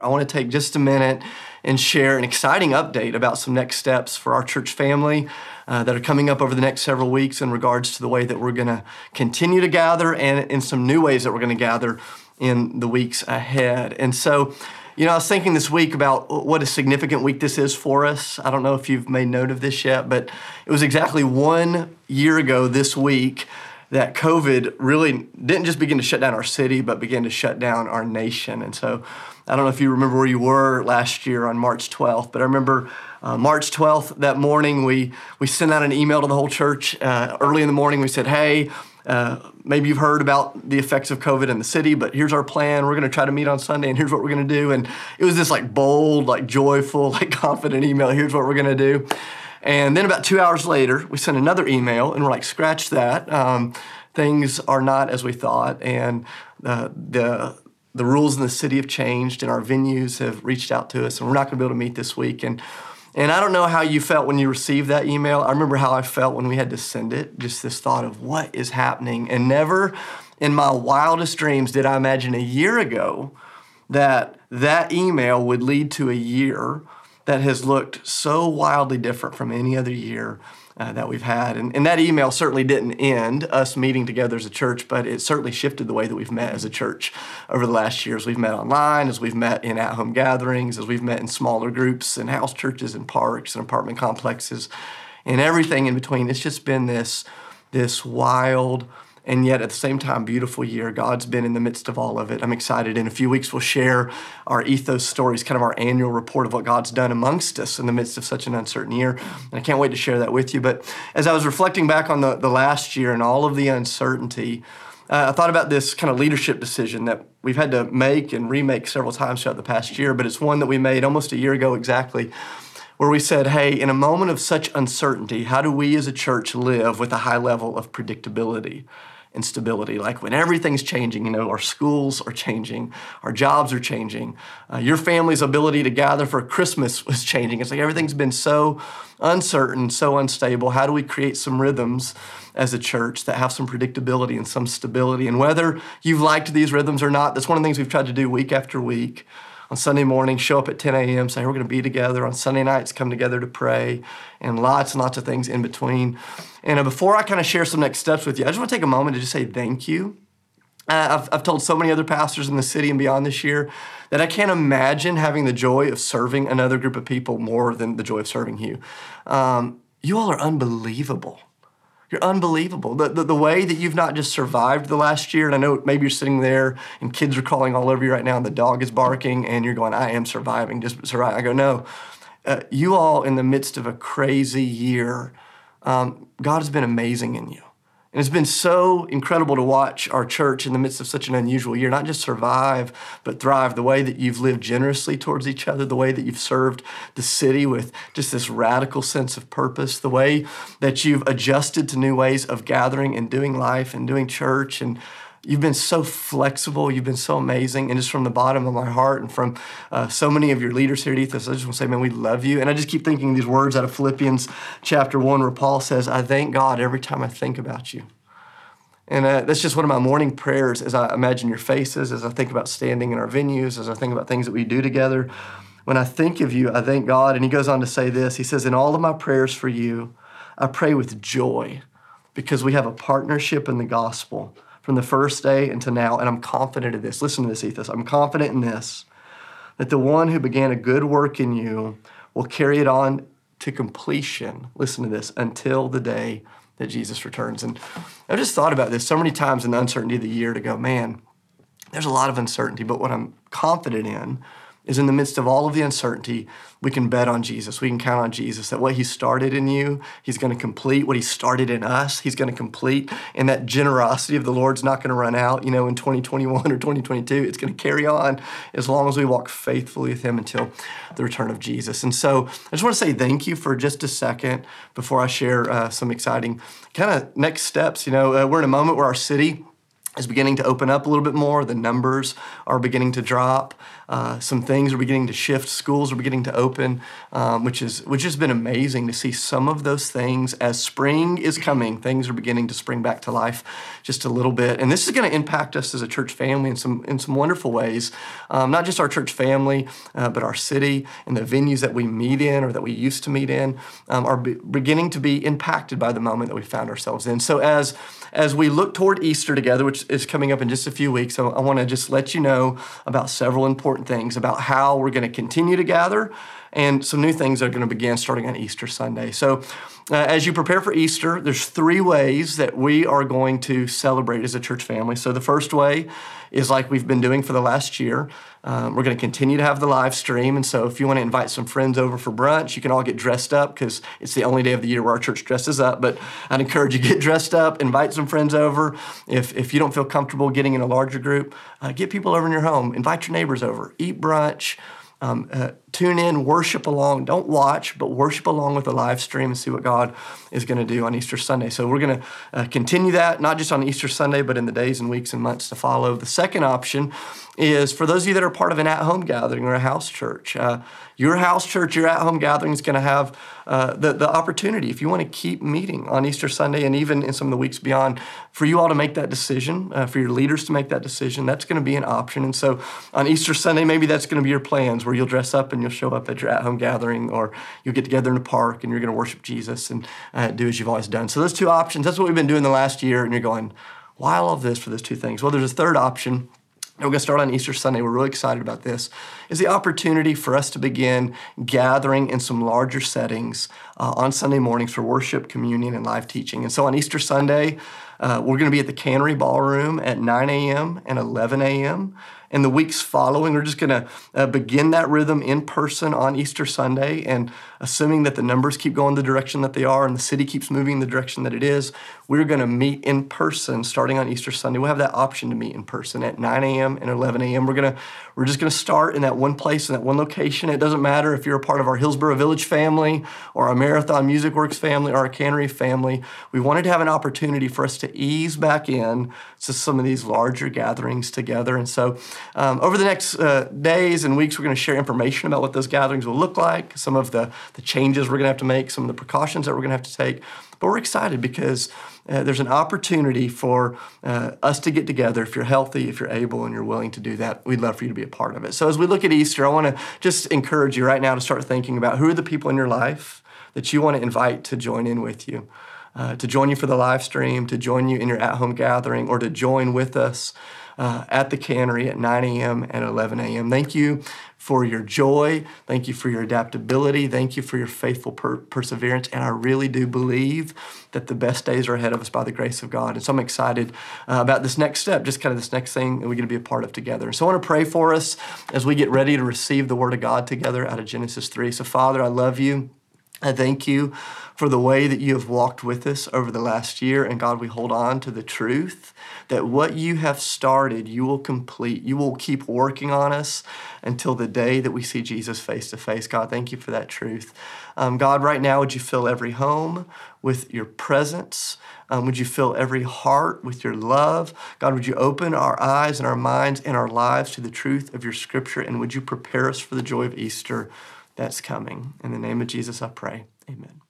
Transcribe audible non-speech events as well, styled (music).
I want to take just a minute and share an exciting update about some next steps for our church family uh, that are coming up over the next several weeks in regards to the way that we're going to continue to gather and in some new ways that we're going to gather in the weeks ahead. And so, you know, I was thinking this week about what a significant week this is for us. I don't know if you've made note of this yet, but it was exactly one year ago this week that COVID really didn't just begin to shut down our city, but began to shut down our nation. And so I don't know if you remember where you were last year on March 12th, but I remember uh, March 12th that morning we we sent out an email to the whole church uh, early in the morning. We said, "Hey, uh, maybe you've heard about the effects of COVID in the city, but here's our plan. We're going to try to meet on Sunday, and here's what we're going to do." And it was this like bold, like joyful, (laughs) like confident email. Here's what we're going to do. And then about two hours later, we sent another email, and we're like, "Scratch that." Um, things are not as we thought, and uh, the the rules in the city have changed and our venues have reached out to us and we're not going to be able to meet this week and and I don't know how you felt when you received that email. I remember how I felt when we had to send it. Just this thought of what is happening. And never in my wildest dreams did I imagine a year ago that that email would lead to a year that has looked so wildly different from any other year uh, that we've had. And, and that email certainly didn't end us meeting together as a church, but it certainly shifted the way that we've met as a church over the last years. We've met online, as we've met in at home gatherings, as we've met in smaller groups and house churches and parks and apartment complexes and everything in between. It's just been this, this wild, and yet at the same time, beautiful year. God's been in the midst of all of it. I'm excited. In a few weeks, we'll share our ethos stories, kind of our annual report of what God's done amongst us in the midst of such an uncertain year. And I can't wait to share that with you. But as I was reflecting back on the, the last year and all of the uncertainty, uh, I thought about this kind of leadership decision that we've had to make and remake several times throughout the past year, but it's one that we made almost a year ago exactly where we said, hey, in a moment of such uncertainty, how do we as a church live with a high level of predictability? And stability. Like when everything's changing, you know, our schools are changing, our jobs are changing, uh, your family's ability to gather for Christmas (laughs) was changing. It's like everything's been so uncertain, so unstable. How do we create some rhythms as a church that have some predictability and some stability? And whether you've liked these rhythms or not, that's one of the things we've tried to do week after week on Sunday morning, show up at 10 a.m., say, we're going to be together. On Sunday nights, come together to pray, and lots and lots of things in between. And uh, before I kind of share some next steps with you, I just want to take a moment to just say thank you. Uh, I've, I've told so many other pastors in the city and beyond this year that I can't imagine having the joy of serving another group of people more than the joy of serving you. Um, you all are unbelievable. You're unbelievable. The, the, the, way that you've not just survived the last year, and I know maybe you're sitting there and kids are calling all over you right now and the dog is barking and you're going, I am surviving, just survive. I go, no. Uh, you all in the midst of a crazy year, um, God has been amazing in you. And it's been so incredible to watch our church in the midst of such an unusual year, not just survive, but thrive. The way that you've lived generously towards each other, the way that you've served the city with just this radical sense of purpose, the way that you've adjusted to new ways of gathering and doing life and doing church and You've been so flexible. You've been so amazing. And just from the bottom of my heart and from uh, so many of your leaders here at Ethos, I just want to say, man, we love you. And I just keep thinking these words out of Philippians chapter 1 where Paul says, I thank God every time I think about you. And uh, that's just one of my morning prayers as I imagine your faces, as I think about standing in our venues, as I think about things that we do together. When I think of you, I thank God. And he goes on to say this He says, In all of my prayers for you, I pray with joy because we have a partnership in the gospel from the first day until now, and I'm confident of this. Listen to this, Ethos. I'm confident in this that the one who began a good work in you will carry it on to completion. Listen to this until the day that Jesus returns. And I've just thought about this so many times in the uncertainty of the year to go, man, there's a lot of uncertainty, but what I'm confident in is in the midst of all of the uncertainty, we can bet on Jesus. We can count on Jesus that what He started in you, He's going to complete. What He started in us, He's going to complete. And that generosity of the Lord's not going to run out, you know, in 2021 or 2022. It's going to carry on as long as we walk faithfully with Him until the return of Jesus. And so I just want to say thank you for just a second before I share uh, some exciting kind of next steps. You know, uh, we're in a moment where our city is beginning to open up a little bit more. The numbers are beginning to drop. Uh, some things are beginning to shift. Schools are beginning to open, um, which is which has been amazing to see some of those things as spring is coming. Things are beginning to spring back to life just a little bit, and this is going to impact us as a church family in some in some wonderful ways. Um, not just our church family, uh, but our city and the venues that we meet in or that we used to meet in um, are be- beginning to be impacted by the moment that we found ourselves in. So as as we look toward Easter together, which is coming up in just a few weeks, I, I want to just let you know about several important things about how we're going to continue to gather and some new things that are going to begin starting on Easter Sunday. So, uh, as you prepare for Easter, there's three ways that we are going to celebrate as a church family. So, the first way is like we've been doing for the last year. Um, we're going to continue to have the live stream. And so, if you want to invite some friends over for brunch, you can all get dressed up because it's the only day of the year where our church dresses up. But I'd encourage you (laughs) get dressed up, invite some friends over. If, if you don't feel comfortable getting in a larger group, uh, get people over in your home, invite your neighbors over, eat brunch. Um, uh, tune in, worship along. Don't watch, but worship along with the live stream and see what God is going to do on Easter Sunday. So we're going to uh, continue that, not just on Easter Sunday, but in the days and weeks and months to follow. The second option is for those of you that are part of an at home gathering or a house church. Uh, your house church, your at home gathering is going to have uh, the, the opportunity, if you want to keep meeting on Easter Sunday and even in some of the weeks beyond, for you all to make that decision, uh, for your leaders to make that decision. That's going to be an option. And so on Easter Sunday, maybe that's going to be your plans where you'll dress up and you'll show up at your at home gathering or you'll get together in a park and you're going to worship Jesus and uh, do as you've always done. So those two options, that's what we've been doing the last year. And you're going, why all of this for those two things? Well, there's a third option And we're going to start on Easter Sunday. We're really excited about this. Is the opportunity for us to begin gathering in some larger settings uh, on Sunday mornings for worship, communion, and live teaching. And so on Easter Sunday, uh, we're going to be at the Cannery Ballroom at 9 a.m. and 11 a.m. And the weeks following, we're just going to uh, begin that rhythm in person on Easter Sunday. And assuming that the numbers keep going the direction that they are and the city keeps moving the direction that it is, we're going to meet in person starting on Easter Sunday. We'll have that option to meet in person at 9 a.m. and 11 a.m. We're going to we're just going to start in that one place in that one location. It doesn't matter if you're a part of our Hillsboro Village family or our Marathon Music Works family or our Cannery family. We wanted to have an opportunity for us to ease back in to some of these larger gatherings together. And so um, over the next uh, days and weeks, we're going to share information about what those gatherings will look like, some of the, the changes we're going to have to make, some of the precautions that we're going to have to take. But we're excited because uh, there's an opportunity for uh, us to get together. If you're healthy, if you're able, and you're willing to do that, we'd love for you to be a part of it. So as we look at Easter, I want to just encourage you right now to start thinking about who are the people in your life that you want to invite to join in with you. Uh, to join you for the live stream, to join you in your at home gathering, or to join with us uh, at the cannery at 9 a.m. and 11 a.m. Thank you for your joy. Thank you for your adaptability. Thank you for your faithful per- perseverance. And I really do believe that the best days are ahead of us by the grace of God. And so I'm excited uh, about this next step, just kind of this next thing that we're going to be a part of together. And so I want to pray for us as we get ready to receive the Word of God together out of Genesis 3. So, Father, I love you. I thank you for the way that you have walked with us over the last year. And God, we hold on to the truth that what you have started, you will complete. You will keep working on us until the day that we see Jesus face to face. God, thank you for that truth. Um, God, right now, would you fill every home with your presence? Um, would you fill every heart with your love? God, would you open our eyes and our minds and our lives to the truth of your scripture? And would you prepare us for the joy of Easter? That's coming. In the name of Jesus, I pray. Amen.